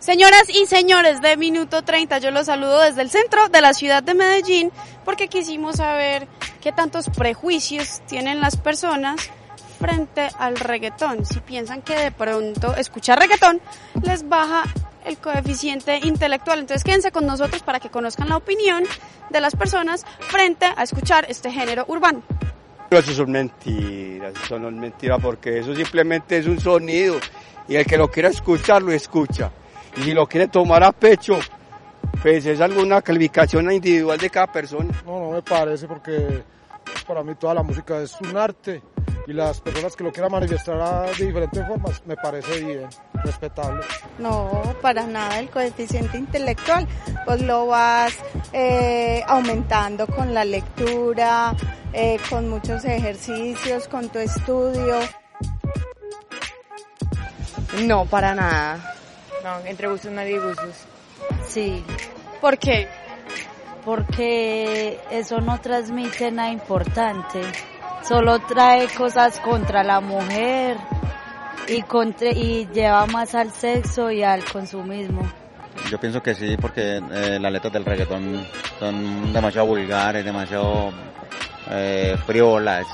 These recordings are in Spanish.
Señoras y señores de Minuto 30, yo los saludo desde el centro de la ciudad de Medellín porque quisimos saber qué tantos prejuicios tienen las personas frente al reggaetón. Si piensan que de pronto escuchar reggaetón les baja el coeficiente intelectual. Entonces quédense con nosotros para que conozcan la opinión de las personas frente a escuchar este género urbano. Eso son mentiras, eso no es mentira porque eso simplemente es un sonido y el que lo quiera escuchar lo escucha. Y si lo quiere tomar a pecho, pues es alguna calificación individual de cada persona. No, no me parece porque para mí toda la música es un arte y las personas que lo quieran manifestar de diferentes formas me parece bien, respetable. No, para nada, el coeficiente intelectual pues lo vas eh, aumentando con la lectura, eh, con muchos ejercicios, con tu estudio. No, para nada. No, entre gustos no hay disgustos. Sí. ¿Por qué? Porque eso no transmite nada importante. Solo trae cosas contra la mujer y, contra, y lleva más al sexo y al consumismo. Yo pienso que sí, porque eh, las letras del reggaetón son demasiado vulgares, demasiado eh, friolas.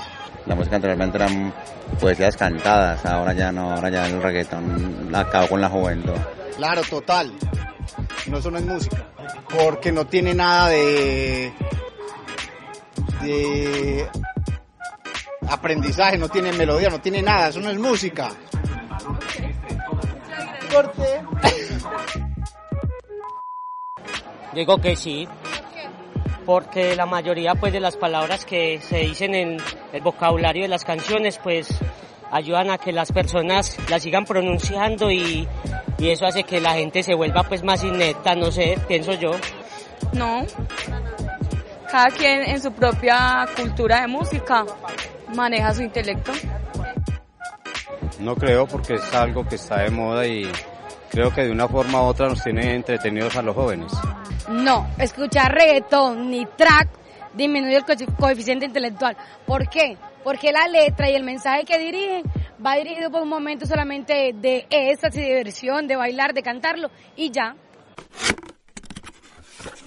La música anteriormente eran poesías cantadas, ahora ya no, ahora ya el reggaetón acabó con la juventud. Claro, total. No, eso no es música. Porque no tiene nada de. de. aprendizaje, no tiene melodía, no tiene nada, eso no es música. Corte. Digo que sí. Porque la mayoría pues de las palabras que se dicen en el vocabulario de las canciones pues ayudan a que las personas las sigan pronunciando y, y eso hace que la gente se vuelva pues más inepta, no sé, pienso yo. No. Cada quien en su propia cultura de música maneja su intelecto. No creo porque es algo que está de moda y creo que de una forma u otra nos tiene entretenidos a los jóvenes. No, escuchar reggaetón ni track disminuye el coeficiente intelectual. ¿Por qué? Porque la letra y el mensaje que dirigen va dirigido por un momento solamente de éxtasis, de diversión, de bailar, de cantarlo y ya.